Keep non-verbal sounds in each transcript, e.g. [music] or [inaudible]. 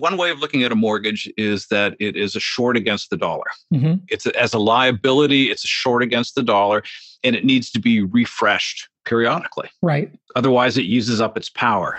one way of looking at a mortgage is that it is a short against the dollar. Mm-hmm. It's a, as a liability, it's a short against the dollar, and it needs to be refreshed periodically. Right. Otherwise, it uses up its power.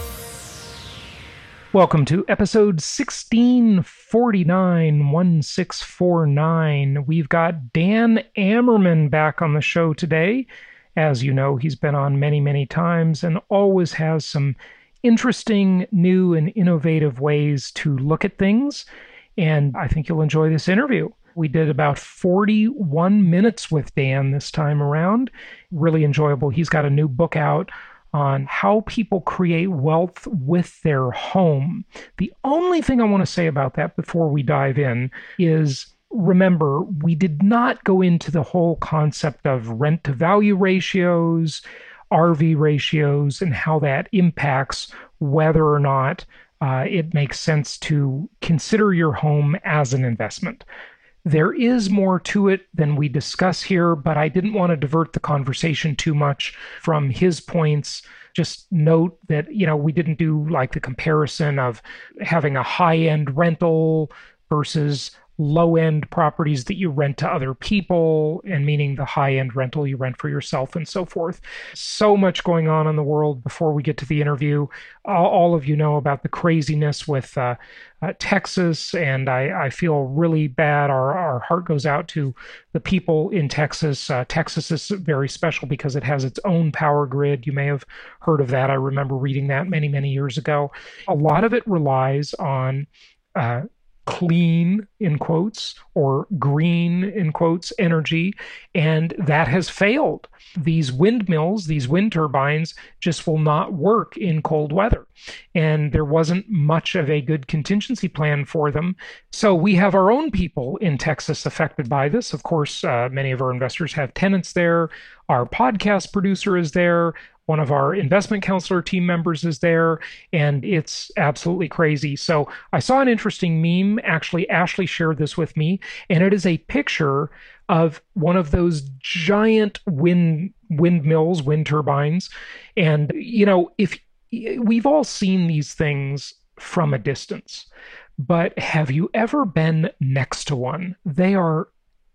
Welcome to episode 1649 1649. We've got Dan Amerman back on the show today. As you know, he's been on many, many times and always has some interesting, new, and innovative ways to look at things. And I think you'll enjoy this interview. We did about 41 minutes with Dan this time around. Really enjoyable. He's got a new book out on how people create wealth with their home. The only thing I want to say about that before we dive in is remember, we did not go into the whole concept of rent to value ratios, RV ratios, and how that impacts whether or not uh, it makes sense to consider your home as an investment. There is more to it than we discuss here, but I didn't want to divert the conversation too much from his points. Just note that, you know, we didn't do like the comparison of having a high end rental versus low end properties that you rent to other people, and meaning the high end rental you rent for yourself and so forth. So much going on in the world before we get to the interview. All, of you know about the craziness with uh, uh, Texas, and I, I, feel really bad. Our, our heart goes out to the people in Texas. Uh, Texas is very special because it has its own power grid. You may have heard of that. I remember reading that many, many years ago. A lot of it relies on uh, clean in quotes or green in quotes energy and that has failed. These windmills these wind turbines just will not work in cold weather. And there wasn't much of a good contingency plan for them. So we have our own people in texas affected by this. Of course uh, many of our investors have tenants there. Our podcast producer is there one of our investment counselor team members is there, and it's absolutely crazy. So I saw an interesting meme. Actually, Ashley shared this with me, and it is a picture of one of those giant wind windmills, wind turbines. And you know, if we've all seen these things from a distance, but have you ever been next to one? They are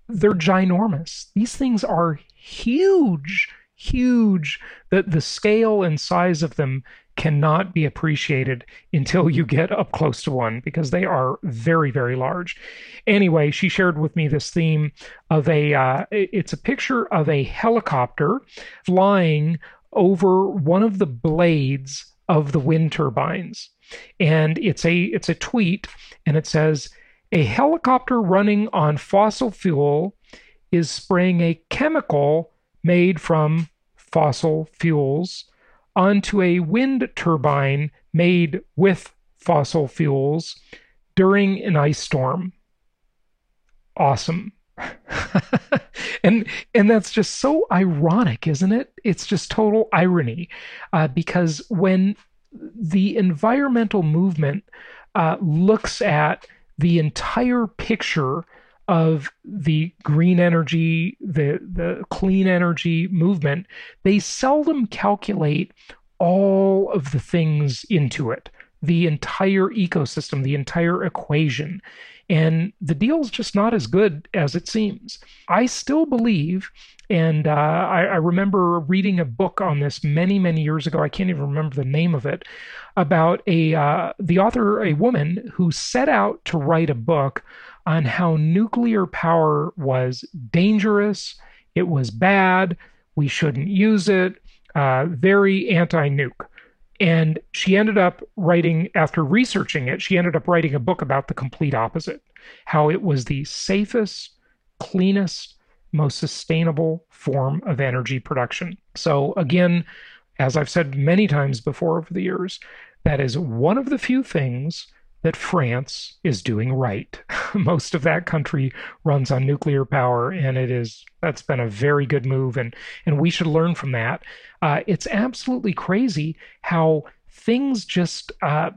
they're ginormous. These things are huge huge. that the scale and size of them cannot be appreciated until you get up close to one because they are very, very large. Anyway, she shared with me this theme of a, uh, it's a picture of a helicopter flying over one of the blades of the wind turbines. And it's a, it's a tweet and it says, a helicopter running on fossil fuel is spraying a chemical made from fossil fuels onto a wind turbine made with fossil fuels during an ice storm. Awesome. [laughs] and and that's just so ironic, isn't it? It's just total irony, uh, because when the environmental movement uh, looks at the entire picture of the green energy, the, the clean energy movement, they seldom calculate all of the things into it, the entire ecosystem, the entire equation. And the deal's just not as good as it seems. I still believe, and uh, I, I, remember reading a book on this many, many years ago. I can't even remember the name of it. About a uh, the author, a woman who set out to write a book on how nuclear power was dangerous, it was bad, We shouldn't use it. Uh, very anti nuke. And she ended up writing, after researching it, she ended up writing a book about the complete opposite how it was the safest, cleanest, most sustainable form of energy production. So, again, as I've said many times before over the years, that is one of the few things that France is doing right. [laughs] Most of that country runs on nuclear power, and it is that's been a very good move, and and we should learn from that. Uh, it's absolutely crazy how things just uh,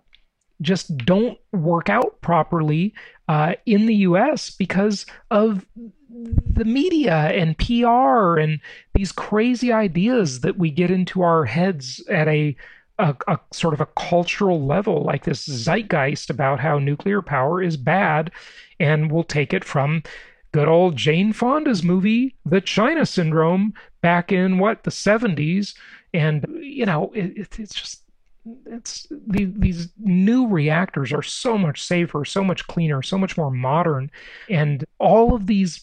just don't work out properly uh, in the U.S. because of the media and PR and these crazy ideas that we get into our heads at a a, a, sort of a cultural level, like this zeitgeist about how nuclear power is bad, and we'll take it from good old Jane Fonda's movie, The China Syndrome, back in what the 70s, and you know it, it's just it's these new reactors are so much safer, so much cleaner, so much more modern, and all of these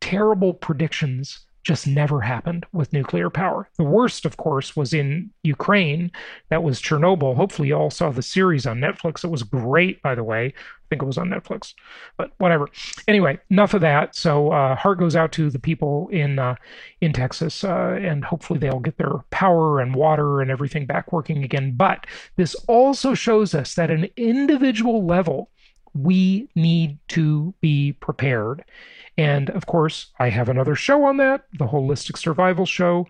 terrible predictions just never happened with nuclear power. The worst, of course, was in Ukraine. That was Chernobyl. Hopefully, you all saw the series on Netflix. It was great, by the way. I think it was on Netflix, but whatever. Anyway, enough of that. So, uh, heart goes out to the people in uh, in Texas, uh, and hopefully they'll get their power and water and everything back working again. But this also shows us that an individual level, we need to be prepared. And of course, I have another show on that the Holistic Survival Show,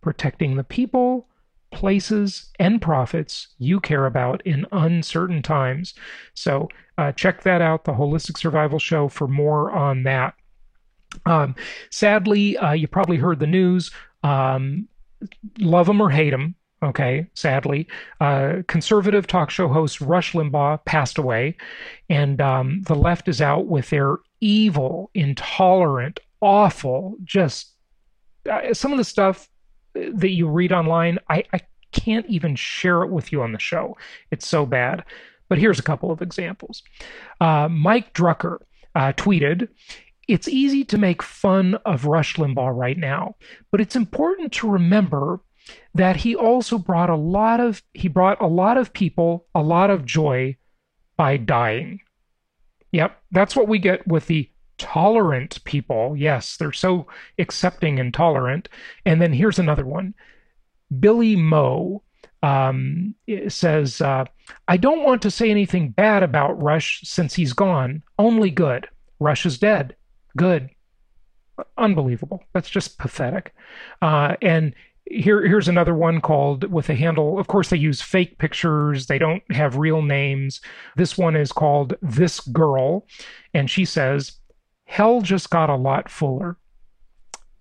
protecting the people, places, and profits you care about in uncertain times. So uh, check that out, the Holistic Survival Show, for more on that. Um, sadly, uh, you probably heard the news. Um, love them or hate them, okay, sadly. Uh, conservative talk show host Rush Limbaugh passed away, and um, the left is out with their evil, intolerant, awful, just uh, some of the stuff that you read online, I, I can't even share it with you on the show. It's so bad. But here's a couple of examples. Uh, Mike Drucker uh, tweeted, it's easy to make fun of Rush Limbaugh right now, but it's important to remember that he also brought a lot of he brought a lot of people a lot of joy by dying. Yep, that's what we get with the tolerant people. Yes, they're so accepting and tolerant. And then here's another one Billy Moe um, says, uh, I don't want to say anything bad about Rush since he's gone, only good. Rush is dead. Good. Unbelievable. That's just pathetic. Uh, and here here's another one called with a handle. Of course they use fake pictures. They don't have real names. This one is called this girl. And she says hell just got a lot fuller.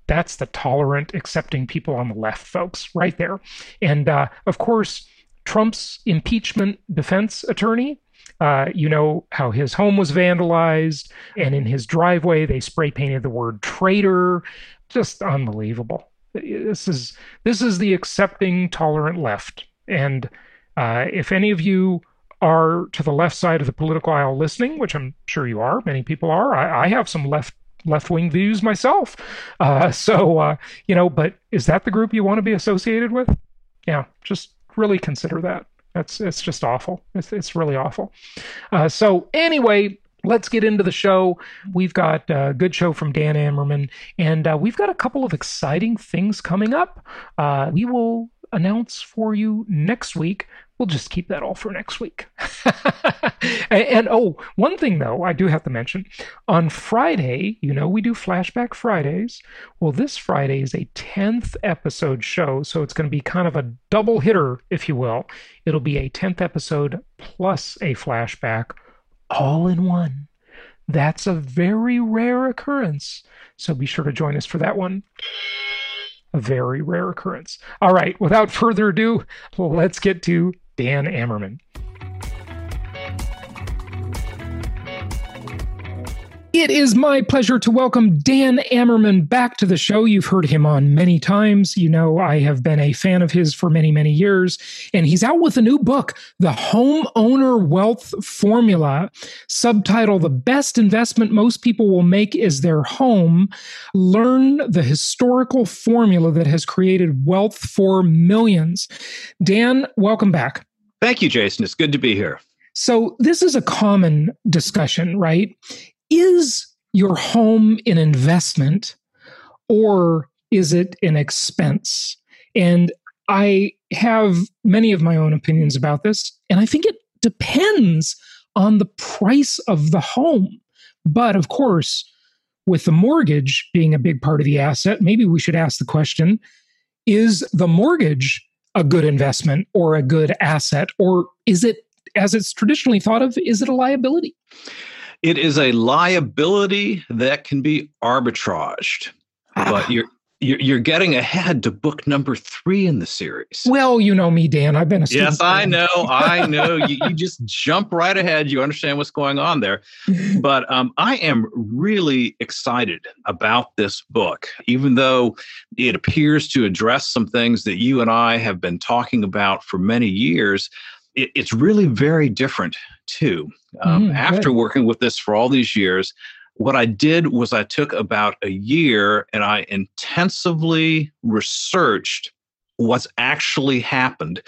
That's the tolerant accepting people on the left folks right there. And uh, of course trump's impeachment defense attorney uh, you know how his home was vandalized and in his driveway they spray painted the word traitor. Just unbelievable this is this is the accepting, tolerant left. And uh, if any of you are to the left side of the political aisle listening, which I'm sure you are, many people are. I, I have some left left wing views myself. Uh, so uh, you know, but is that the group you want to be associated with? Yeah, just really consider that. That's it's just awful. It's it's really awful. Uh, so anyway, let's get into the show. We've got a good show from Dan Amerman, and uh, we've got a couple of exciting things coming up. Uh, we will announce for you next week. We'll just keep that all for next week. [laughs] and, and, oh, one thing though, I do have to mention on Friday, you know, we do Flashback Fridays. Well, this Friday is a 10th episode show, so it's going to be kind of a double hitter, if you will. It'll be a 10th episode plus a flashback all in one. That's a very rare occurrence. So be sure to join us for that one. A very rare occurrence. All right, without further ado, let's get to Dan Amerman. It is my pleasure to welcome Dan Amerman back to the show. You've heard him on many times. You know, I have been a fan of his for many, many years. And he's out with a new book, The Homeowner Wealth Formula, subtitle The Best Investment Most People Will Make is Their Home. Learn the historical formula that has created wealth for millions. Dan, welcome back. Thank you, Jason. It's good to be here. So, this is a common discussion, right? Is your home an investment or is it an expense? And I have many of my own opinions about this, and I think it depends on the price of the home. But of course, with the mortgage being a big part of the asset, maybe we should ask the question is the mortgage a good investment or a good asset? Or is it, as it's traditionally thought of, is it a liability? It is a liability that can be arbitraged, ah. but you're you're getting ahead to book number three in the series. Well, you know me, Dan. I've been a student. Yes, I know. I [laughs] know. you, you just jump right ahead. You understand what's going on there. [laughs] But um, I am really excited about this book, even though it appears to address some things that you and I have been talking about for many years it, it's really very different too. Um, mm, after working with this for all these years, what I did was I took about a year and I intensively researched what's actually happened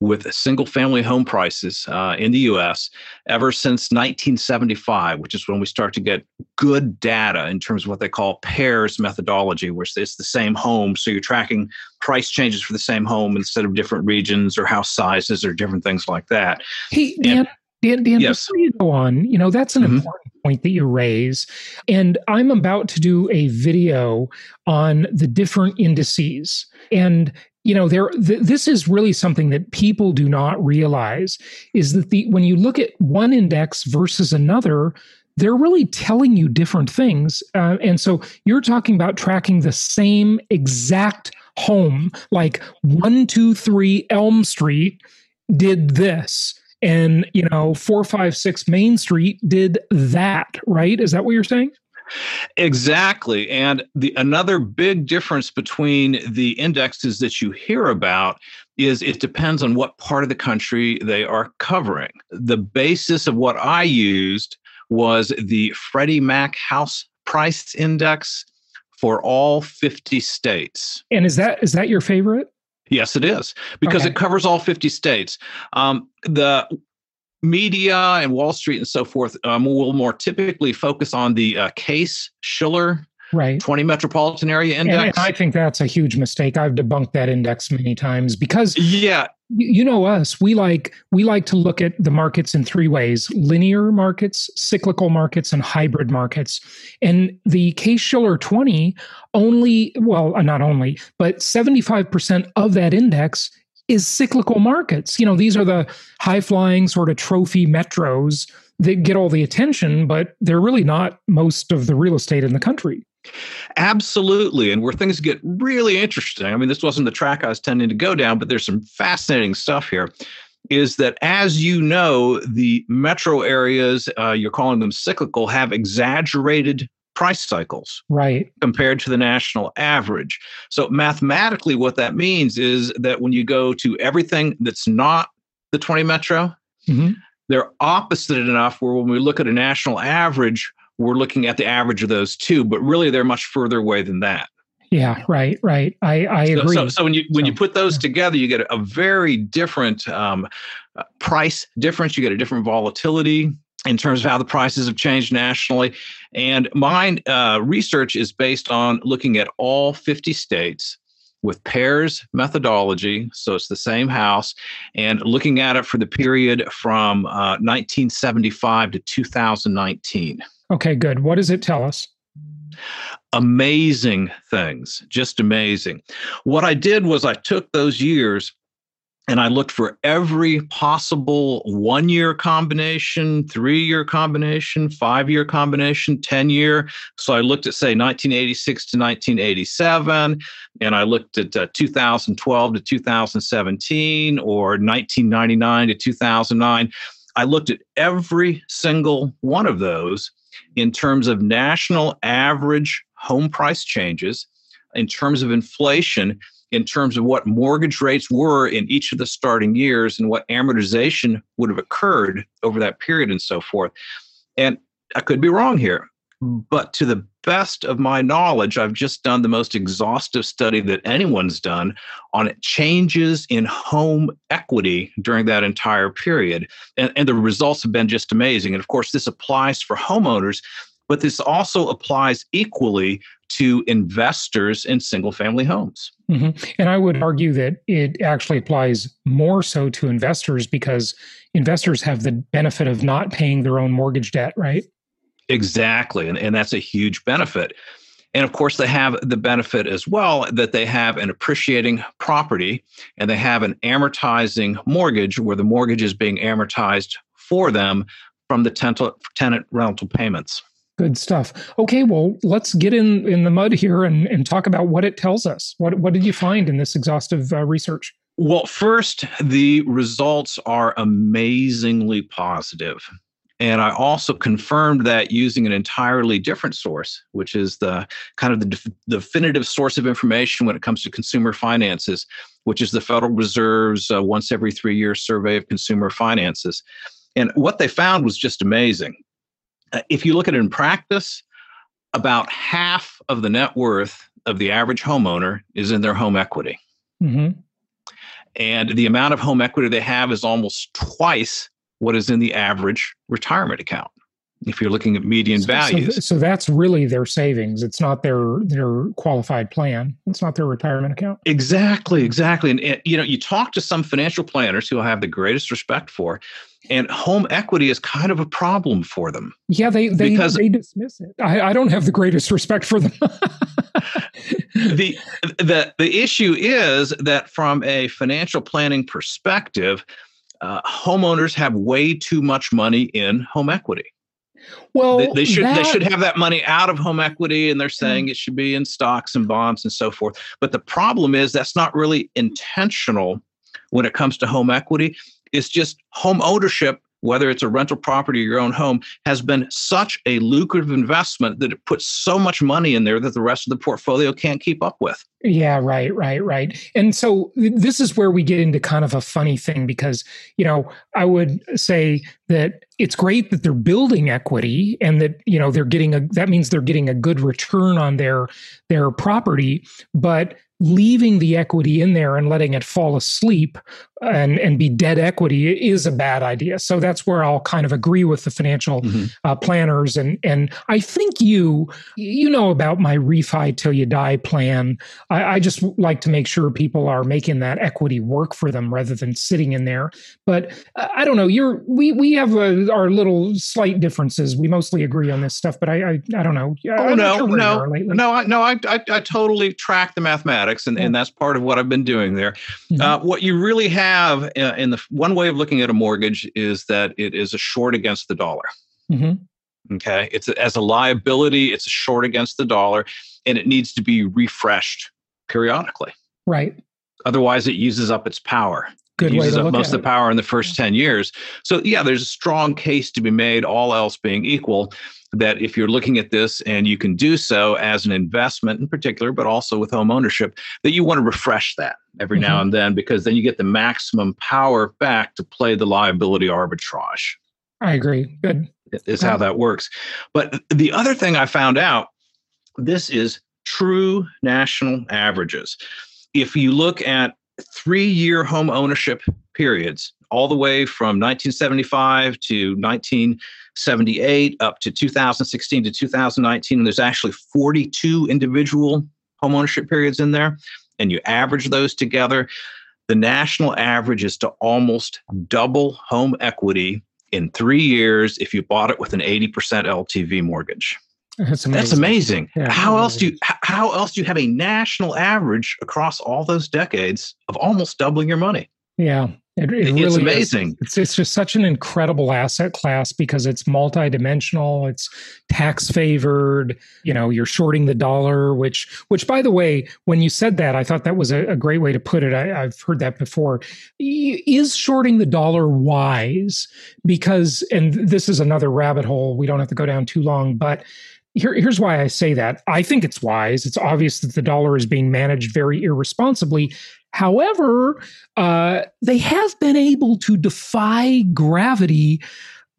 with single family home prices uh, in the US ever since 1975, which is when we start to get good data in terms of what they call pairs methodology, which is the same home. So you're tracking price changes for the same home instead of different regions or house sizes or different things like that. Hey, Dan, and, Dan, Dan yes. before you go on, you know, that's an mm-hmm. important point that you raise. And I'm about to do a video on the different indices. And you know there th- this is really something that people do not realize is that the when you look at one index versus another they're really telling you different things. Uh, and so you're talking about tracking the same exact home like 123 elm street did this and you know 456 main street did that right? Is that what you're saying Exactly. And the another big difference between the indexes that you hear about is it depends on what part of the country they are covering. The basis of what I used was the Freddie Mac House Price Index for all 50 states. And is that is that your favorite? Yes, it is because okay. it covers all 50 states. Um, the media and Wall Street and so forth um, will more typically focus on the uh, Case Shiller right. 20 metropolitan area index and, and, i think that's a huge mistake. I've debunked that index many times because yeah. you know us we like we like to look at the markets in three ways linear markets cyclical markets and hybrid markets. And the case shiller 20 only well uh, not only but 75% of that index is cyclical markets. You know, these are the high flying sort of trophy metros that get all the attention, but they're really not most of the real estate in the country. Absolutely. And where things get really interesting, I mean, this wasn't the track I was tending to go down, but there's some fascinating stuff here. Is that as you know, the metro areas, uh, you're calling them cyclical, have exaggerated price cycles right. compared to the national average. So mathematically what that means is that when you go to everything that's not the 20 metro mm-hmm. they're opposite enough where when we look at a national average we're looking at the average of those two but really they're much further away than that. Yeah right right. I i agree so, so when you when so, you put those yeah. together you get a very different um, uh, price difference. You get a different volatility in terms of how the prices have changed nationally. And my uh, research is based on looking at all 50 states with pairs methodology. So it's the same house, and looking at it for the period from uh, 1975 to 2019. Okay, good. What does it tell us? Amazing things, just amazing. What I did was I took those years and I looked for every possible one year combination, three year combination, five year combination, 10 year. So I looked at, say, 1986 to 1987, and I looked at uh, 2012 to 2017 or 1999 to 2009. I looked at every single one of those. in terms of national average home price changes, in terms of inflation, in terms of what mortgage rates were in each of the starting years and what amortization would have occurred over that period and so forth. And I could be wrong here, but to the best of my knowledge, I've just done the most exhaustive study that anyone's done on changes in home equity during that entire period. And, and the results have been just amazing. And of course, this applies for homeowners, but this also applies equally to investors in single family homes. Mm-hmm. And I would argue that it actually applies more so to investors because investors have the benefit of not paying their own mortgage debt, right? Exactly. And, and that's a huge benefit. And of course, they have the benefit as well that they have an appreciating property and they have an amortizing mortgage where the mortgage is being amortized for them from the tenant rental payments. Good stuff. Okay, well, let's get in in the mud here and, and talk about what it tells us. What what did you find in this exhaustive uh, research? Well, first, the results are amazingly positive. And I also confirmed that using an entirely different source, which is the kind of the def- definitive source of information when it comes to consumer finances, which is the Federal Reserve's uh, once every three years survey of consumer finances. And what they found was just amazing. Uh, if you look at it in practice, about half of the net worth of the average homeowner is in their home equity. Mm-hmm. And the amount of home equity they have is almost twice what is in the average retirement account if you're looking at median so, values. So, so, that's really their savings. It's not their their qualified plan. It's not their retirement account. Exactly, exactly. And, and, you know, you talk to some financial planners who I have the greatest respect for, and home equity is kind of a problem for them. Yeah, they they because, they dismiss it. I, I don't have the greatest respect for them. [laughs] the the the issue is that from a financial planning perspective, uh, homeowners have way too much money in home equity. Well, they, they should that, they should have that money out of home equity, and they're saying mm. it should be in stocks and bonds and so forth. But the problem is that's not really intentional when it comes to home equity. It's just home ownership whether it's a rental property or your own home, has been such a lucrative investment that it puts so much money in there that the rest of the portfolio can't keep up with. Yeah, right, right, right. And so this is where we get into kind of a funny thing because, you know, I would say that it's great that they're building equity and that, you know, they're getting a that means they're getting a good return on their their property, but leaving the equity in there and letting it fall asleep and and be dead equity is a bad idea. So that's where I'll kind of agree with the financial mm-hmm. uh, planners and and I think you you know about my refi till you die plan. I, I, just like to make sure people are making that equity work for them rather than sitting in there. But uh, I don't know. You're we we have uh, our little slight differences. We mostly agree on this stuff, but I I, I don't know. Oh no sure no no I, no I, I I totally track the mathematics and, and that's part of what I've been doing there. Mm-hmm. Uh, what you really have have uh, in the one way of looking at a mortgage is that it is a short against the dollar. Mm-hmm. Okay, it's a, as a liability, it's a short against the dollar, and it needs to be refreshed periodically. Right. Otherwise, it uses up its power. Good it uses up most of the power in the first 10 years. So, yeah, there's a strong case to be made, all else being equal, that if you're looking at this and you can do so as an investment in particular, but also with home ownership, that you want to refresh that every mm-hmm. now and then because then you get the maximum power back to play the liability arbitrage. I agree. Good. Is how that works. But the other thing I found out this is true national averages. If you look at three year home ownership periods, all the way from 1975 to 1978 up to 2016 to 2019. And there's actually 42 individual homeownership periods in there. And you average those together, the national average is to almost double home equity in three years if you bought it with an 80% LTV mortgage. That's amazing. That's amazing. Yeah, how else do you how else do you have a national average across all those decades of almost doubling your money? Yeah, It, it it's really amazing. It's, it's just such an incredible asset class because it's multidimensional. It's tax favored. You know, you're shorting the dollar, which, which by the way, when you said that, I thought that was a, a great way to put it. I, I've heard that before. Is shorting the dollar wise? Because, and this is another rabbit hole. We don't have to go down too long, but here, here's why I say that. I think it's wise. It's obvious that the dollar is being managed very irresponsibly. However, uh, they have been able to defy gravity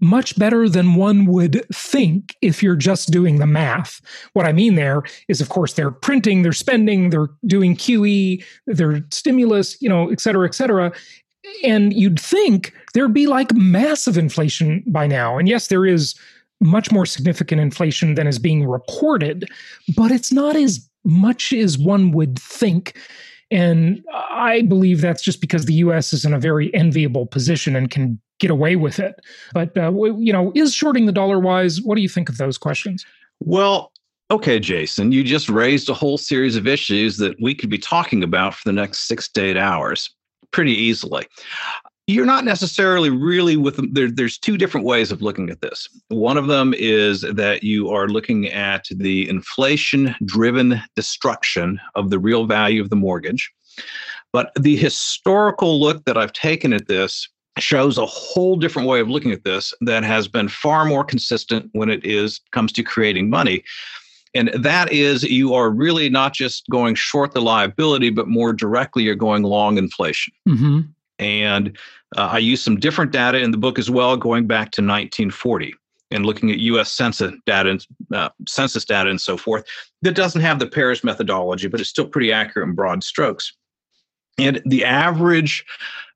much better than one would think if you're just doing the math. What I mean there is, of course, they're printing, they're spending, they're doing QE, they're stimulus, you know, et cetera, et cetera. And you'd think there'd be like massive inflation by now. And yes, there is much more significant inflation than is being reported, but it's not as much as one would think. And I believe that's just because the US is in a very enviable position and can get away with it. But, uh, you know, is shorting the dollar wise? What do you think of those questions? Well, okay, Jason, you just raised a whole series of issues that we could be talking about for the next six to eight hours pretty easily you're not necessarily really with there, there's two different ways of looking at this. One of them is that you are looking at the inflation driven destruction of the real value of the mortgage. But the historical look that i've taken at this shows a whole different way of looking at this that has been far more consistent when it is comes to creating money. And that is you are really not just going short the liability but more directly you're going long inflation. Mm-hmm. and uh, I use some different data in the book as well, going back to 1940 and looking at U.S. census data, and, uh, census data, and so forth. That doesn't have the pairs methodology, but it's still pretty accurate in broad strokes. And the average,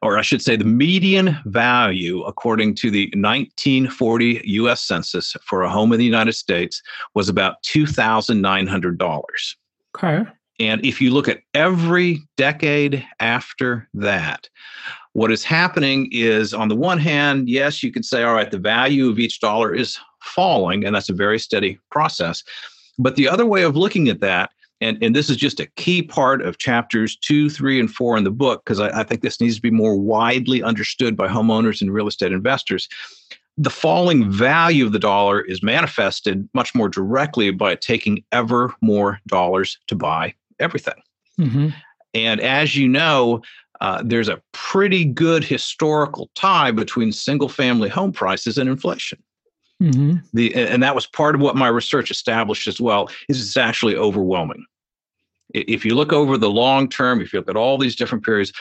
or I should say, the median value, according to the 1940 U.S. Census for a home in the United States, was about two thousand nine hundred dollars. Okay. And if you look at every decade after that, what is happening is, on the one hand, yes, you could say, all right, the value of each dollar is falling, and that's a very steady process. But the other way of looking at that, and, and this is just a key part of chapters two, three, and four in the book, because I, I think this needs to be more widely understood by homeowners and real estate investors. The falling value of the dollar is manifested much more directly by taking ever more dollars to buy everything. Mm-hmm. And as you know, uh, there's a pretty good historical tie between single family home prices and inflation. Mm-hmm. The, and that was part of what my research established as well is it's actually overwhelming if you look over the long term if you look at all these different periods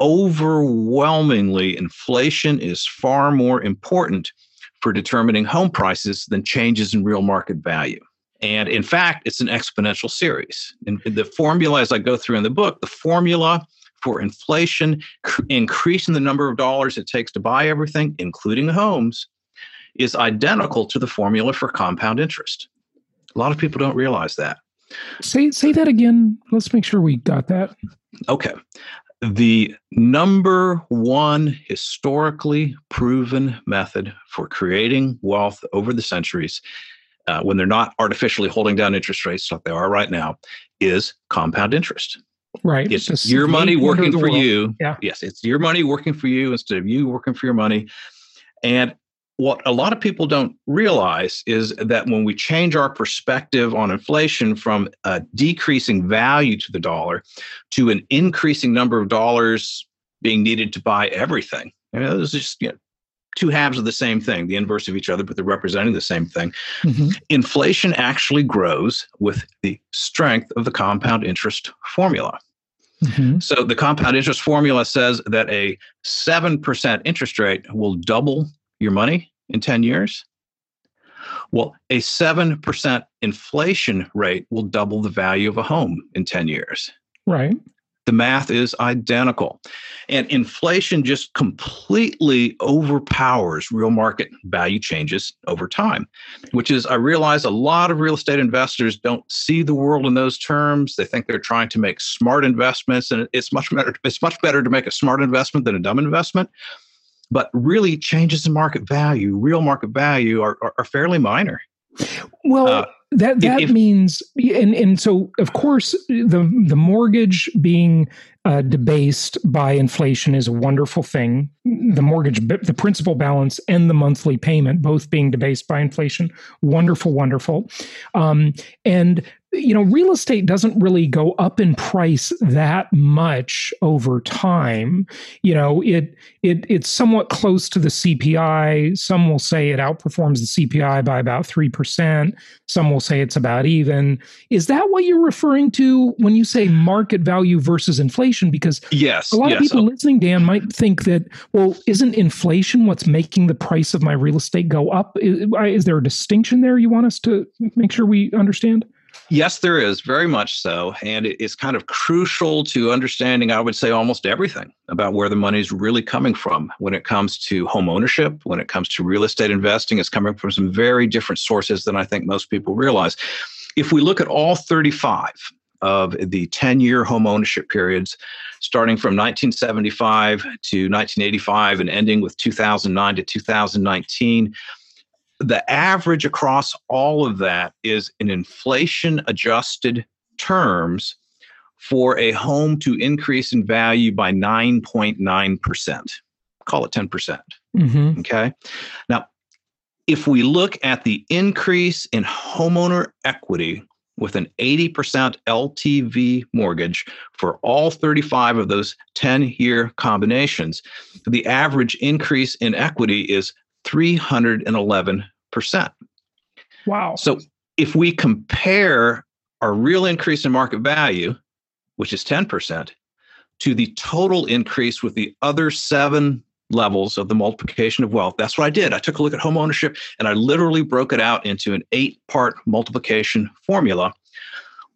overwhelmingly inflation is far more important for determining home prices than changes in real market value and in fact it's an exponential series and the formula as i go through in the book the formula for inflation, cr- increasing the number of dollars it takes to buy everything, including homes, is identical to the formula for compound interest. A lot of people don't realize that. Say say that again. Let's make sure we got that. Okay. The number one historically proven method for creating wealth over the centuries, uh, when they're not artificially holding down interest rates like they are right now, is compound interest. Right. It's your money working for world. you. Yeah. Yes, it's your money working for you instead of you working for your money. And what a lot of people don't realize is that when we change our perspective on inflation from a decreasing value to the dollar to an increasing number of dollars being needed to buy everything, I mean, those just you know, two halves of the same thing, the inverse of each other, but they're representing the same thing. Mm-hmm. Inflation actually grows with the strength of the compound interest formula. Mm-hmm. So the compound interest formula says that a 7% interest rate will double your money in 10 years. Well, a 7% inflation rate will double the value of a home in 10 years. Right. The math is identical. And inflation just completely overpowers real market value changes over time, which is, I realize a lot of real estate investors don't see the world in those terms. They think they're trying to make smart investments, and it's much better, it's much better to make a smart investment than a dumb investment. But really, changes in market value, real market value, are, are, are fairly minor. Well, uh, that that if, means and and so of course the the mortgage being uh, debased by inflation is a wonderful thing. The mortgage, the principal balance, and the monthly payment both being debased by inflation, wonderful, wonderful. Um, and you know, real estate doesn't really go up in price that much over time. You know, it it it's somewhat close to the CPI. Some will say it outperforms the CPI by about three percent. Some will say it's about even. Is that what you're referring to when you say market value versus inflation? Because yes, a lot yes. of people listening, Dan, might think that well, isn't inflation what's making the price of my real estate go up? Is, is there a distinction there? You want us to make sure we understand? Yes, there is, very much so. And it's kind of crucial to understanding, I would say, almost everything about where the money is really coming from when it comes to home ownership, when it comes to real estate investing. It's coming from some very different sources than I think most people realize. If we look at all 35 of the 10 year home ownership periods, starting from 1975 to 1985 and ending with 2009 to 2019, the average across all of that is in inflation adjusted terms for a home to increase in value by 9.9%. Call it 10%. percent mm-hmm. Okay. Now, if we look at the increase in homeowner equity with an 80% LTV mortgage for all 35 of those 10 year combinations, the average increase in equity is 311%. Wow. So if we compare our real increase in market value, which is 10%, to the total increase with the other seven levels of the multiplication of wealth. That's what I did. I took a look at home ownership and I literally broke it out into an eight part multiplication formula.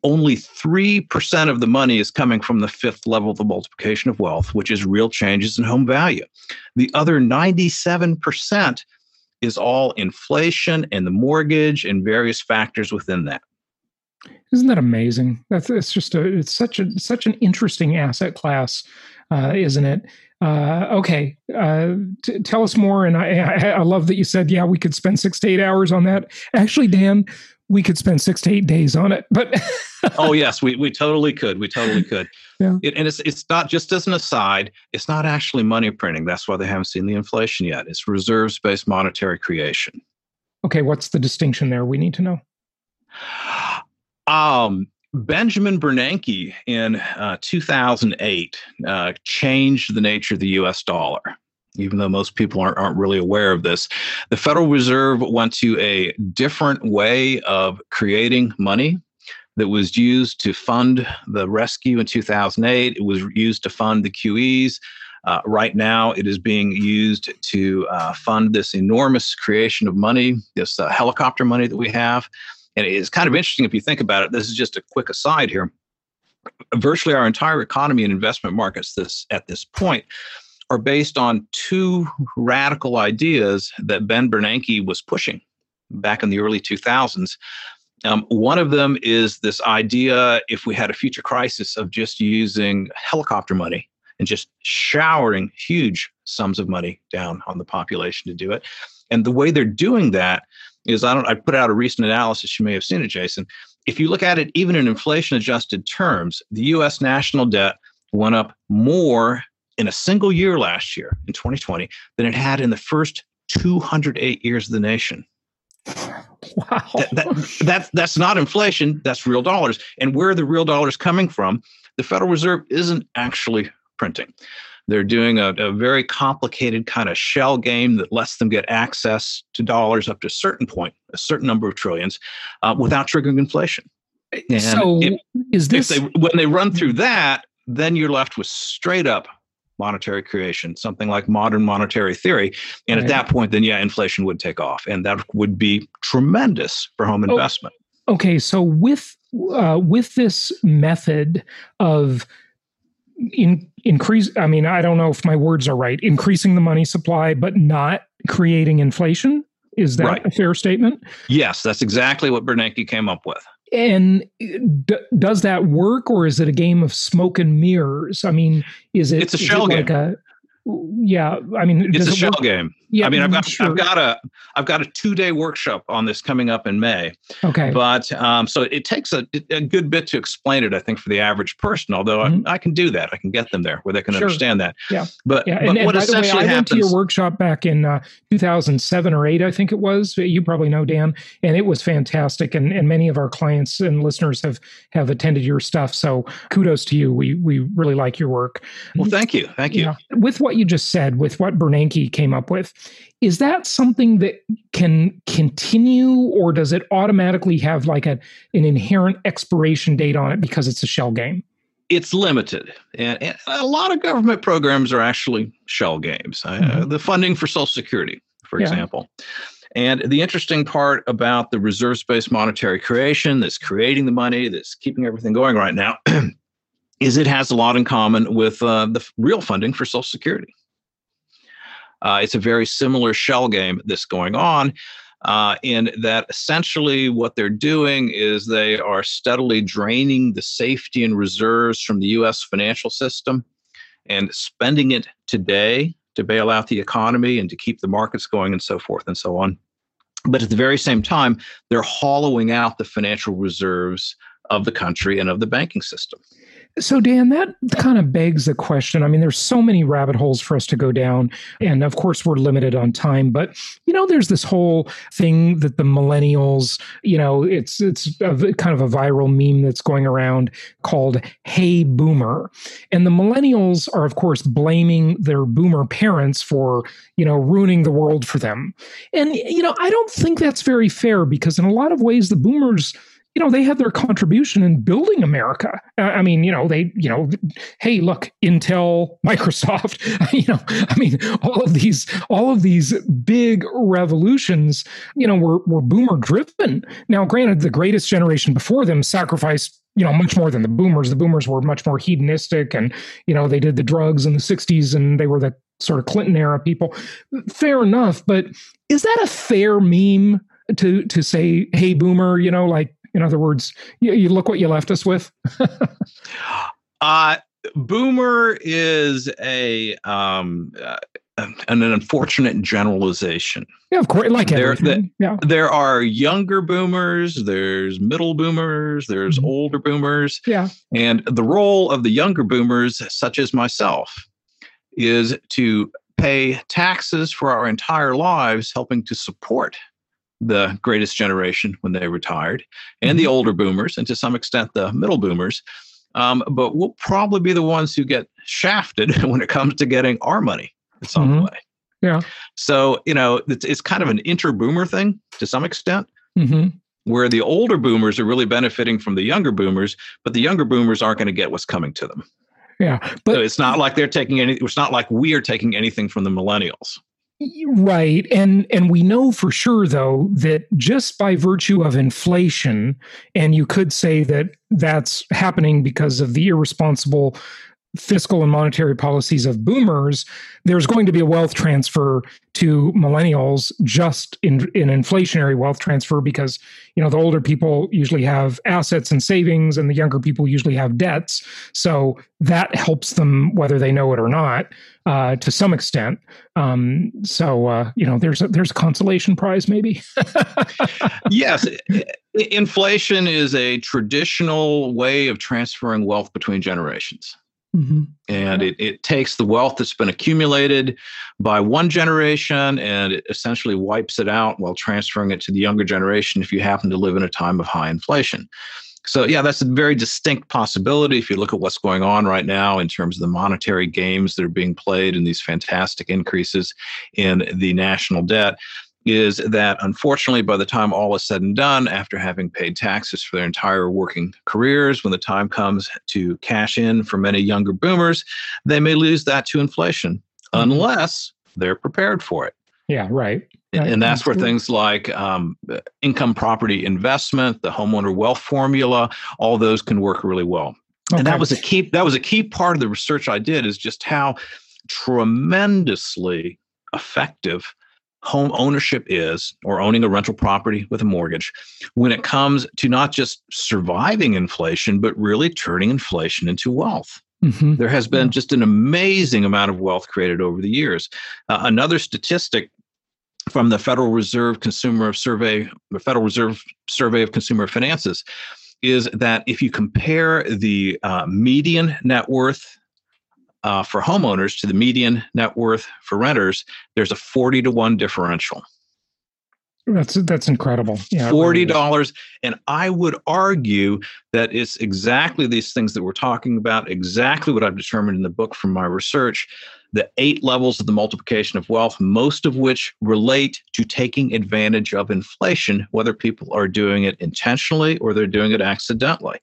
Only 3% of the money is coming from the fifth level of the multiplication of wealth, which is real changes in home value. The other 97% is all inflation and the mortgage and various factors within that. Isn't that amazing? That's it's just a it's such a such an interesting asset class, uh, isn't it? Uh, okay, uh, t- tell us more. And I, I, I love that you said, yeah, we could spend six to eight hours on that. Actually, Dan, we could spend six to eight days on it. But [laughs] oh yes, we we totally could. We totally could. Yeah. It, and it's it's not just as an aside. It's not actually money printing. That's why they haven't seen the inflation yet. It's reserves based monetary creation. Okay, what's the distinction there? We need to know. Um, Benjamin Bernanke in uh, 2008 uh, changed the nature of the U.S. dollar even though most people aren't, aren't really aware of this. The Federal Reserve went to a different way of creating money that was used to fund the rescue in 2008. It was used to fund the QEs. Uh, right now, it is being used to uh, fund this enormous creation of money, this uh, helicopter money that we have. And it's kind of interesting if you think about it. This is just a quick aside here. Virtually our entire economy and investment markets this at this point are based on two radical ideas that Ben Bernanke was pushing back in the early 2000s. Um, one of them is this idea if we had a future crisis of just using helicopter money and just showering huge sums of money down on the population to do it. And the way they're doing that is I don't I put out a recent analysis, you may have seen it, Jason. If you look at it even in inflation adjusted terms, the US national debt went up more in a single year last year in 2020 than it had in the first 208 years of the nation. Wow. That, that, that, that's not inflation, that's real dollars. And where are the real dollars coming from? The Federal Reserve isn't actually printing. They're doing a, a very complicated kind of shell game that lets them get access to dollars up to a certain point, a certain number of trillions, uh, without triggering inflation. And so, if, is this they, when they run through that? Then you're left with straight up monetary creation, something like modern monetary theory. And right. at that point, then yeah, inflation would take off, and that would be tremendous for home oh, investment. Okay, so with uh, with this method of in, increase, I mean, I don't know if my words are right. Increasing the money supply, but not creating inflation. Is that right. a fair statement? Yes, that's exactly what Bernanke came up with. And d- does that work, or is it a game of smoke and mirrors? I mean, is it? It's a shell game. Like a, yeah, I mean, it's a it shell work? game. Yeah, I mean, I've got sure. I've got a I've got a two day workshop on this coming up in May. Okay, but um, so it takes a, a good bit to explain it. I think for the average person, although mm-hmm. I, I, can do that, I can get them there where they can sure. understand that. Yeah, but yeah, but and, and what essentially way, I happens, went to your workshop back in uh, 2007 or eight, I think it was. You probably know Dan, and it was fantastic. And and many of our clients and listeners have have attended your stuff. So kudos to you. We we really like your work. Well, thank you, thank you. Yeah. With what you just said, with what Bernanke came up with is that something that can continue or does it automatically have like a, an inherent expiration date on it because it's a shell game it's limited and, and a lot of government programs are actually shell games uh, mm-hmm. uh, the funding for social security for yeah. example and the interesting part about the reserves based monetary creation that's creating the money that's keeping everything going right now [clears throat] is it has a lot in common with uh, the real funding for social security uh, it's a very similar shell game that's going on. Uh, in that essentially what they're doing is they are steadily draining the safety and reserves from the US financial system and spending it today to bail out the economy and to keep the markets going and so forth and so on. But at the very same time, they're hollowing out the financial reserves of the country and of the banking system. So, Dan, that kind of begs the question. I mean, there's so many rabbit holes for us to go down. And of course, we're limited on time. But, you know, there's this whole thing that the millennials, you know, it's it's a, kind of a viral meme that's going around called Hey Boomer. And the millennials are, of course, blaming their boomer parents for, you know, ruining the world for them. And, you know, I don't think that's very fair because in a lot of ways, the boomers you know, they had their contribution in building America. Uh, I mean, you know, they, you know, hey, look, Intel, [laughs] Microsoft, [laughs] you know, I mean, all of these, all of these big revolutions, you know, were were boomer driven. Now, granted, the greatest generation before them sacrificed you know much more than the boomers the boomers were much more hedonistic and you know they did the drugs in the 60s and they were the sort of clinton era people fair enough but is that a fair meme to to say hey boomer you know like in other words, you, you look what you left us with. [laughs] uh, boomer is a um, uh, an, unfortunate generalization. Yeah, of course, like there, everything. The, yeah. there are younger boomers, there's middle boomers, there's mm-hmm. older boomers. Yeah. And the role of the younger boomers, such as myself, is to pay taxes for our entire lives, helping to support the greatest generation when they retired, and the mm-hmm. older boomers, and to some extent the middle boomers. Um, but we'll probably be the ones who get shafted [laughs] when it comes to getting our money in some mm-hmm. way. Yeah. So you know, it's, it's kind of an inter-boomer thing to some extent. Mm-hmm. Where the older boomers are really benefiting from the younger boomers, but the younger boomers aren't going to get what's coming to them. Yeah, but so it's not like they're taking any. It's not like we are taking anything from the millennials. Right. And and we know for sure though that just by virtue of inflation and you could say that that's happening because of the irresponsible fiscal and monetary policies of boomers, there's going to be a wealth transfer to millennials just in, in inflationary wealth transfer because you know the older people usually have assets and savings and the younger people usually have debts. So that helps them whether they know it or not uh, to some extent. Um, so uh, you know there's a, there's a consolation prize maybe. [laughs] Yes inflation is a traditional way of transferring wealth between generations Mm-hmm. And it, it takes the wealth that's been accumulated by one generation and it essentially wipes it out while transferring it to the younger generation if you happen to live in a time of high inflation. So, yeah, that's a very distinct possibility if you look at what's going on right now in terms of the monetary games that are being played and these fantastic increases in the national debt is that unfortunately, by the time all is said and done, after having paid taxes for their entire working careers, when the time comes to cash in for many younger boomers, they may lose that to inflation mm-hmm. unless they're prepared for it. Yeah, right. right. And that's where things like um, income property investment, the homeowner wealth formula, all those can work really well. Okay. And that was a key. That was a key part of the research I did. Is just how tremendously effective home ownership is, or owning a rental property with a mortgage, when it comes to not just surviving inflation, but really turning inflation into wealth. Mm-hmm. There has been just an amazing amount of wealth created over the years. Uh, another statistic from the Federal Reserve Consumer Survey, the Federal Reserve Survey of Consumer Finances, is that if you compare the uh, median net worth uh, for homeowners to the median net worth for renters, there's a 40 to 1 differential. That's that's incredible. Yeah, Forty dollars, really and I would argue that it's exactly these things that we're talking about. Exactly what I've determined in the book from my research. The eight levels of the multiplication of wealth, most of which relate to taking advantage of inflation, whether people are doing it intentionally or they're doing it accidentally.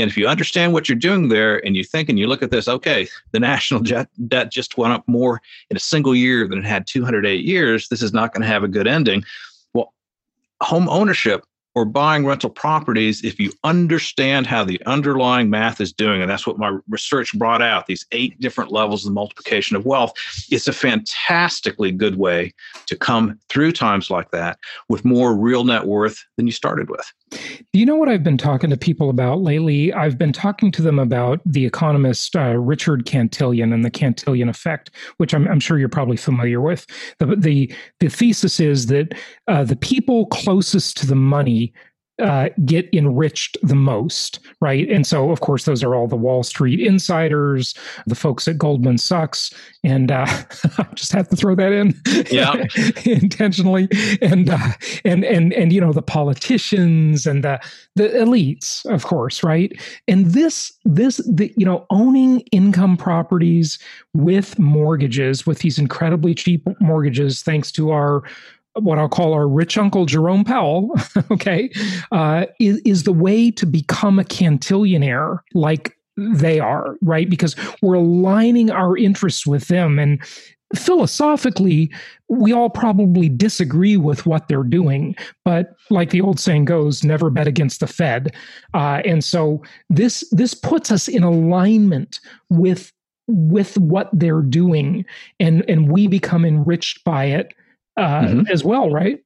And if you understand what you're doing there and you think and you look at this, okay, the national debt just went up more in a single year than it had 208 years. This is not going to have a good ending Well, home ownership or buying rental properties if you understand how the underlying math is doing and that's what my research brought out these eight different levels of multiplication of wealth it's a fantastically good way to come through times like that with more real net worth than you started with you know what I've been talking to people about lately? I've been talking to them about the economist uh, Richard Cantillon and the Cantillon effect, which I'm, I'm, sure you're probably familiar with. The the, the thesis is that uh, the people closest to the money uh, get enriched the most, right? And so, of course, those are all the Wall Street insiders, the folks at Goldman Sachs, and uh, [laughs] I just have to throw that in, yeah, [laughs] intentionally, and uh, and and and you know the politicians and the the elites, of course, right? And this this the you know owning income properties with mortgages, with these incredibly cheap mortgages, thanks to our what I'll call our rich uncle Jerome Powell, [laughs] okay, uh, is, is the way to become a cantillionaire like they are, right? Because we're aligning our interests with them. And philosophically, we all probably disagree with what they're doing. But like the old saying goes, never bet against the Fed. Uh, and so this this puts us in alignment with with what they're doing and and we become enriched by it uh, mm-hmm. as well, right?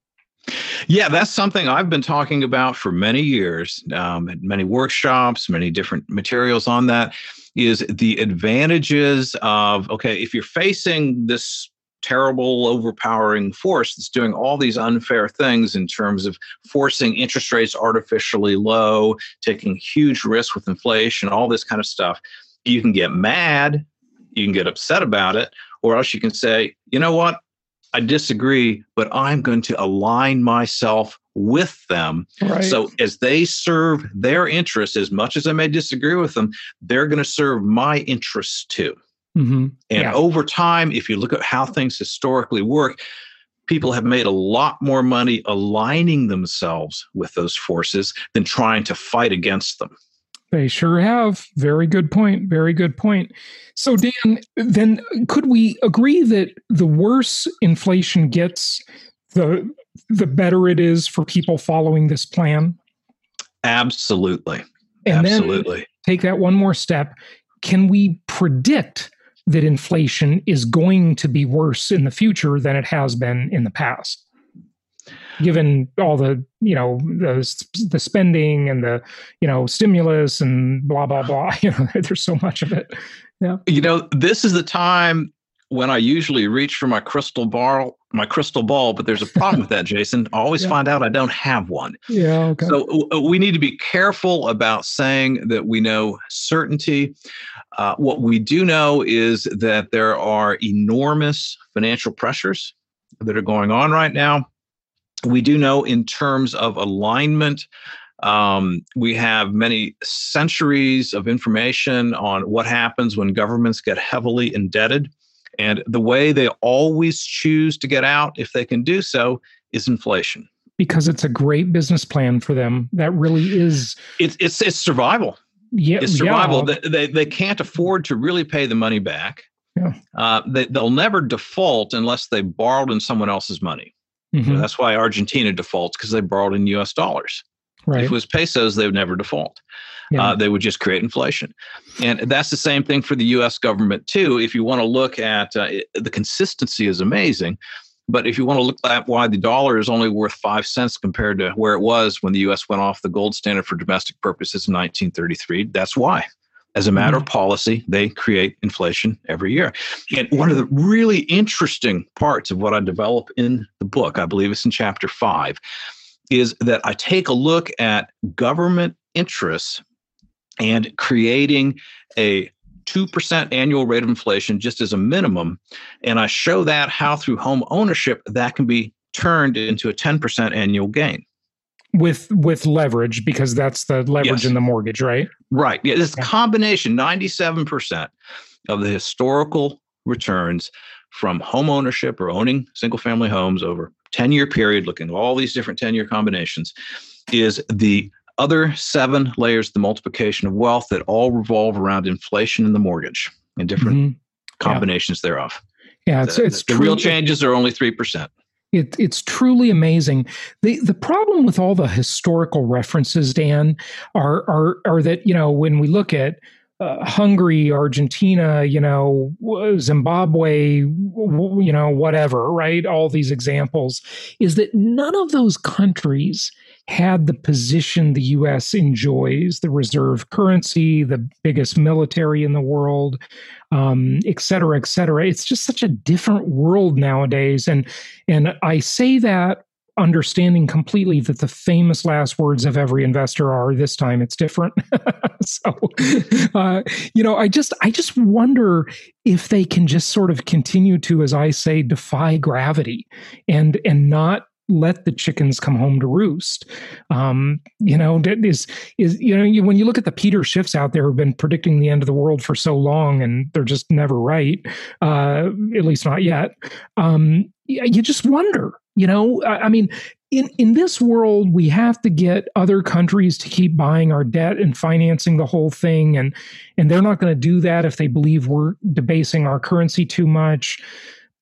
Yeah, that's something I've been talking about for many years, um, many workshops, many different materials on that. Is the advantages of, okay, if you're facing this terrible, overpowering force that's doing all these unfair things in terms of forcing interest rates artificially low, taking huge risks with inflation, all this kind of stuff, you can get mad, you can get upset about it, or else you can say, you know what? I disagree, but I'm going to align myself with them. Right. So as they serve their interests, as much as I may disagree with them, they're going to serve my interests too. Mm-hmm. And yeah. over time, if you look at how things historically work, people have made a lot more money aligning themselves with those forces than trying to fight against them. They sure have. Very good point. Very good point. So, Dan, then could we agree that the worse inflation gets, the the better it is for people following this plan? Absolutely. And Absolutely. take that one more step. Can we predict that inflation is going to be worse in the future than it has been in the past? Given all the you know the the spending and the you know stimulus and blah blah blah [laughs] you know there's so much of it. Yeah. You know this is the time when i usually reach for my crystal ball my crystal ball but there's a problem with that [laughs] jason. I always yeah. find out i don't have one. Yeah okay. so we need to be careful about saying that we know certainty. Uh, what we do know is that there are enormous financial pressures that are going on right now we do know in terms of alignment um, we have many centuries of information on what happens when governments get heavily indebted and the way they always choose to get out if they can do so is inflation. Because it's a great business plan for them that really is it's it's, it's survival. Yeah it's survival. Yeah. They, they, they can't afford to really pay the money back. Yeah. Uh, they, they'll never default unless they borrowed in someone else's money Mm-hmm. that's why Argentina defaults because they borrowed in U.S. dollars. Right. If it was pesos, they would never default. Yeah. Uh, they would just create inflation, and that's the same thing for the U.S. government too. If you want to look at uh, it, the consistency is amazing, but if you want to look at why the dollar is only worth five cents compared to where it was when the U.S. went off the gold standard for domestic purposes in 1933, that's why As a matter mm-hmm. of policy, they create inflation every year. And one of the really interesting parts of what I develop in the book, I believe it's in chapter five, is that I take a look at government interests and creating a 2% annual rate of inflation just as a minimum. And I show that how through home ownership that can be turned into a 10% annual gain with with leverage because that's the leverage yes. in the mortgage right right yeah this yeah. combination 97% of the historical returns from home ownership or owning single family homes over 10 year period looking at all these different 10 year combinations is the other seven layers the multiplication of wealth that all revolve around inflation in the mortgage and different mm-hmm. combinations yeah. thereof yeah it's, the, it's the, the real changes are only 3% it, it's truly amazing. The the problem with all the historical references, Dan, are are are that you know when we look at uh, Hungary, Argentina, you know, Zimbabwe, you know, whatever, right? All these examples is that none of those countries had the position the US enjoys, the reserve currency, the biggest military in the world, um, et cetera, et cetera. It's just such a different world nowadays. And and I say that understanding completely that the famous last words of every investor are this time it's different [laughs] so uh, you know i just i just wonder if they can just sort of continue to as i say defy gravity and and not let the chickens come home to roost. Um, you know, is is you know you, when you look at the Peter Schiffs out there who've been predicting the end of the world for so long and they're just never right, uh, at least not yet. Um, you just wonder. You know, I, I mean, in in this world, we have to get other countries to keep buying our debt and financing the whole thing, and and they're not going to do that if they believe we're debasing our currency too much.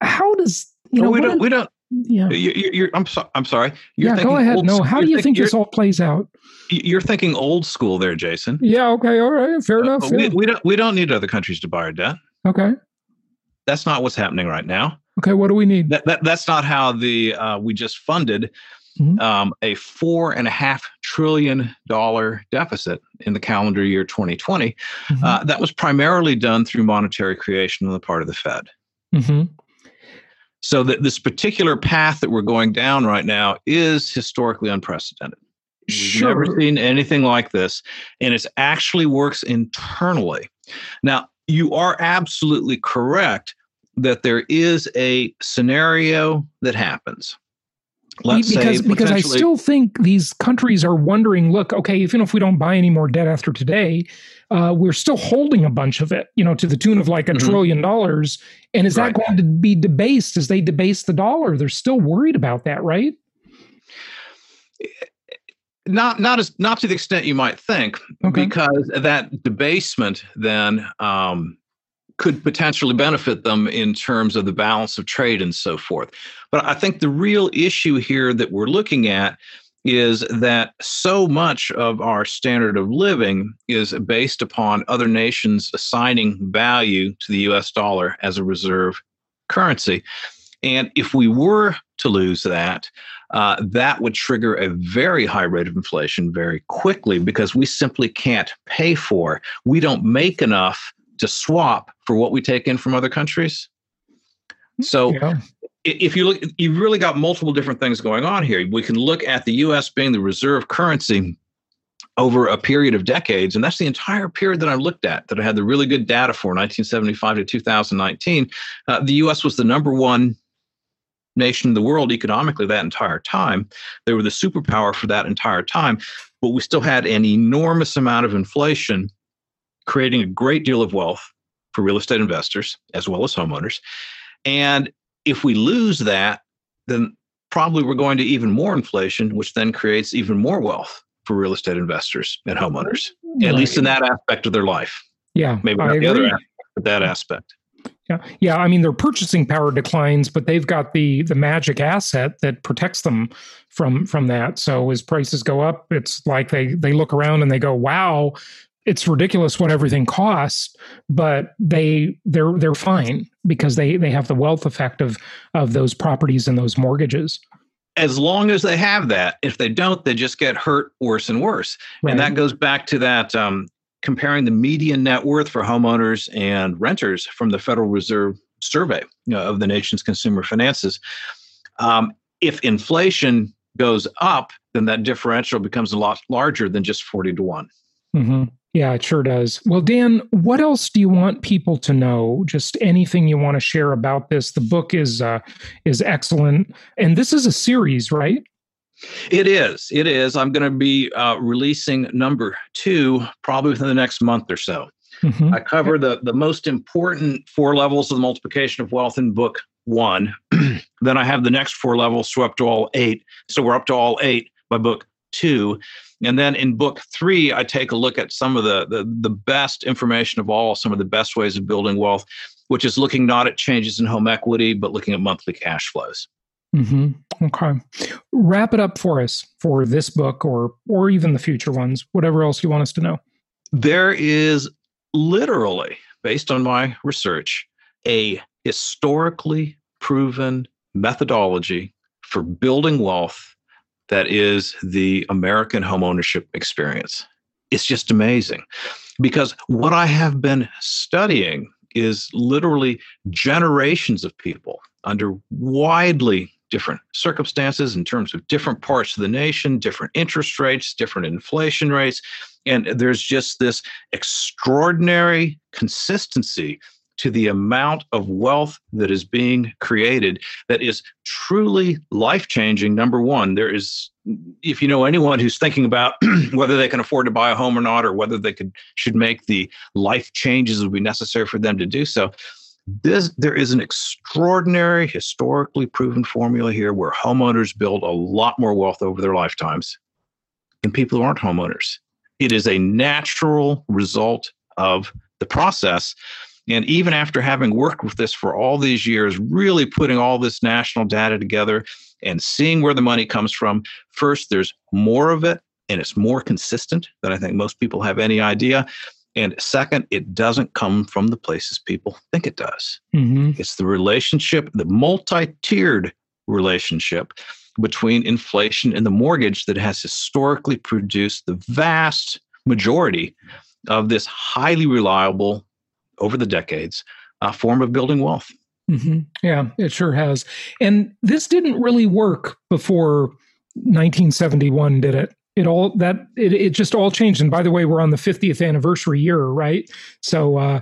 How does you know? we don't. we don't yeah. You, I'm, so, I'm sorry. You're yeah, go ahead. No, how do you think this all plays out? You're thinking old school there, Jason. Yeah. Okay. All right. Fair uh, enough. We, we, don't. We don't need other countries to buy our debt. Okay. That's not what's happening right now. Okay. What do we need? That, that that's not how the uh, we just funded mm-hmm. um, a four and a half trillion dollar deficit in the calendar year 2020. Mm-hmm. Uh, that was primarily done through monetary creation on the part of the Fed. Mm-hmm. So that this particular path that we're going down right now is historically unprecedented. We've sure. never seen anything like this, and it actually works internally. Now, you are absolutely correct that there is a scenario that happens Let's because because I still think these countries are wondering. Look, okay, even if we don't buy any more debt after today, uh, we're still holding a bunch of it, you know, to the tune of like a mm-hmm. trillion dollars. And is right. that going to be debased as they debase the dollar? They're still worried about that, right? Not not as not to the extent you might think, okay. because that debasement then um, could potentially benefit them in terms of the balance of trade and so forth. But I think the real issue here that we're looking at is that so much of our standard of living is based upon other nations assigning value to the US dollar as a reserve currency. And if we were to lose that, uh, that would trigger a very high rate of inflation very quickly because we simply can't pay for. We don't make enough to swap for what we take in from other countries. So yeah. If you look, you've really got multiple different things going on here. We can look at the US being the reserve currency over a period of decades. And that's the entire period that I looked at, that I had the really good data for 1975 to 2019. Uh, the US was the number one nation in the world economically that entire time. They were the superpower for that entire time, but we still had an enormous amount of inflation creating a great deal of wealth for real estate investors as well as homeowners. And if we lose that, then probably we're going to even more inflation, which then creates even more wealth for real estate investors and homeowners, right. at least in that aspect of their life. Yeah. Maybe not the other aspect, but that aspect. Yeah, yeah. I mean, their purchasing power declines, but they've got the the magic asset that protects them from from that. So as prices go up, it's like they they look around and they go, "Wow, it's ridiculous what everything costs, but they they're they're fine because they they have the wealth effect of of those properties and those mortgages. As long as they have that, if they don't, they just get hurt worse and worse. Right. And that goes back to that um, comparing the median net worth for homeowners and renters from the Federal Reserve survey you know, of the nation's consumer finances. Um, if inflation goes up, then that differential becomes a lot larger than just 40 to one. Mm-hmm. Yeah, it sure does. Well, Dan, what else do you want people to know? Just anything you want to share about this? The book is uh, is excellent, and this is a series, right? It is. It is. I'm going to be uh, releasing number two probably within the next month or so. Mm-hmm. I cover the the most important four levels of the multiplication of wealth in book one. [clears throat] then I have the next four levels, up to all eight. So we're up to all eight by book two. And then in book three, I take a look at some of the, the, the best information of all, some of the best ways of building wealth, which is looking not at changes in home equity, but looking at monthly cash flows. Mm-hmm. Okay. Wrap it up for us for this book or or even the future ones, whatever else you want us to know. There is literally, based on my research, a historically proven methodology for building wealth that is the American homeownership experience. It's just amazing because what I have been studying is literally generations of people under widely different circumstances in terms of different parts of the nation, different interest rates, different inflation rates. And there's just this extraordinary consistency to the amount of wealth that is being created that is truly life changing. Number one, there is, if you know anyone who's thinking about [clears throat] whether they can afford to buy a home or not, or whether they could should make the life changes that would be necessary for them to do so, this, there is an extraordinary, historically proven formula here where homeowners build a lot more wealth over their lifetimes than people who aren't homeowners. It is a natural result of the process. And even after having worked with this for all these years, really putting all this national data together and seeing where the money comes from, first, there's more of it and it's more consistent than I think most people have any idea. And second, it doesn't come from the places people think it does. Mm-hmm. It's the relationship, the multi tiered relationship between inflation and the mortgage that has historically produced the vast majority of this highly reliable, over the decades, a form of building wealth. Mm-hmm. Yeah, it sure has. And this didn't really work before 1971, did it? it all that it, it just all changed and by the way we're on the 50th anniversary year right so uh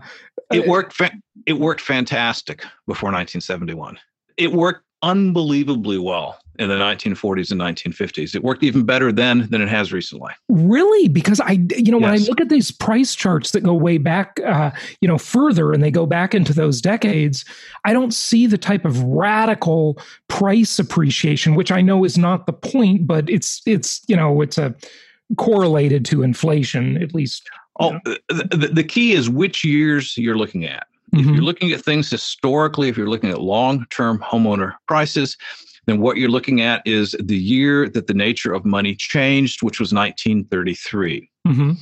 it worked fa- it worked fantastic before 1971 it worked unbelievably well in the 1940s and 1950s. It worked even better then than it has recently. Really? Because I, you know, yes. when I look at these price charts that go way back, uh, you know, further and they go back into those decades, I don't see the type of radical price appreciation, which I know is not the point, but it's, it's, you know, it's a correlated to inflation at least. Oh, the, the key is which years you're looking at. If mm-hmm. you're looking at things historically, if you're looking at long term homeowner prices, then what you're looking at is the year that the nature of money changed, which was 1933. Mm-hmm.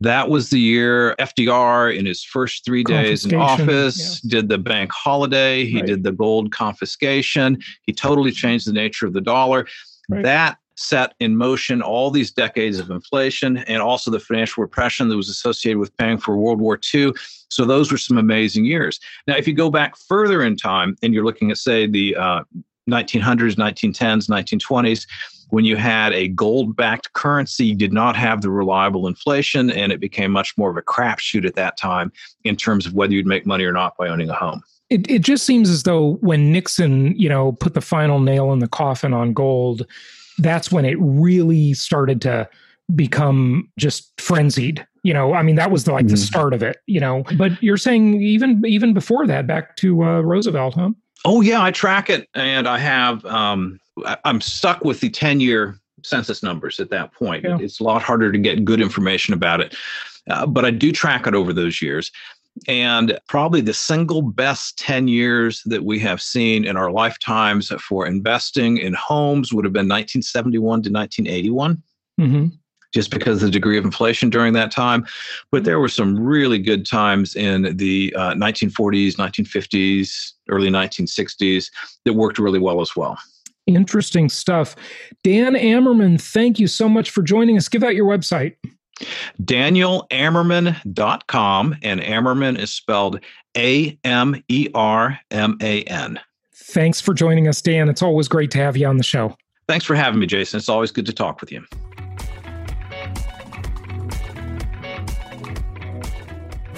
That was the year FDR, in his first three days in office, yeah. did the bank holiday. He right. did the gold confiscation. He totally changed the nature of the dollar. Right. That set in motion all these decades of inflation and also the financial repression that was associated with paying for World War II. So those were some amazing years. Now, if you go back further in time and you're looking at, say, the uh, 1900s, 1910s, 1920s, when you had a gold backed currency, did not have the reliable inflation, and it became much more of a crapshoot at that time in terms of whether you'd make money or not by owning a home. It, it just seems as though when Nixon, you know, put the final nail in the coffin on gold, that's when it really started to become just frenzied you know i mean that was the, like mm-hmm. the start of it you know but you're saying even even before that back to uh, roosevelt huh oh yeah i track it and i have um i'm stuck with the 10 year census numbers at that point yeah. it's a lot harder to get good information about it uh, but i do track it over those years and probably the single best 10 years that we have seen in our lifetimes for investing in homes would have been 1971 to 1981. Mm-hmm. Just because of the degree of inflation during that time. But there were some really good times in the uh, 1940s, 1950s, early 1960s that worked really well as well. Interesting stuff. Dan Amerman, thank you so much for joining us. Give out your website. DanielAmerman.com, and Amerman is spelled A M E R M A N. Thanks for joining us, Dan. It's always great to have you on the show. Thanks for having me, Jason. It's always good to talk with you.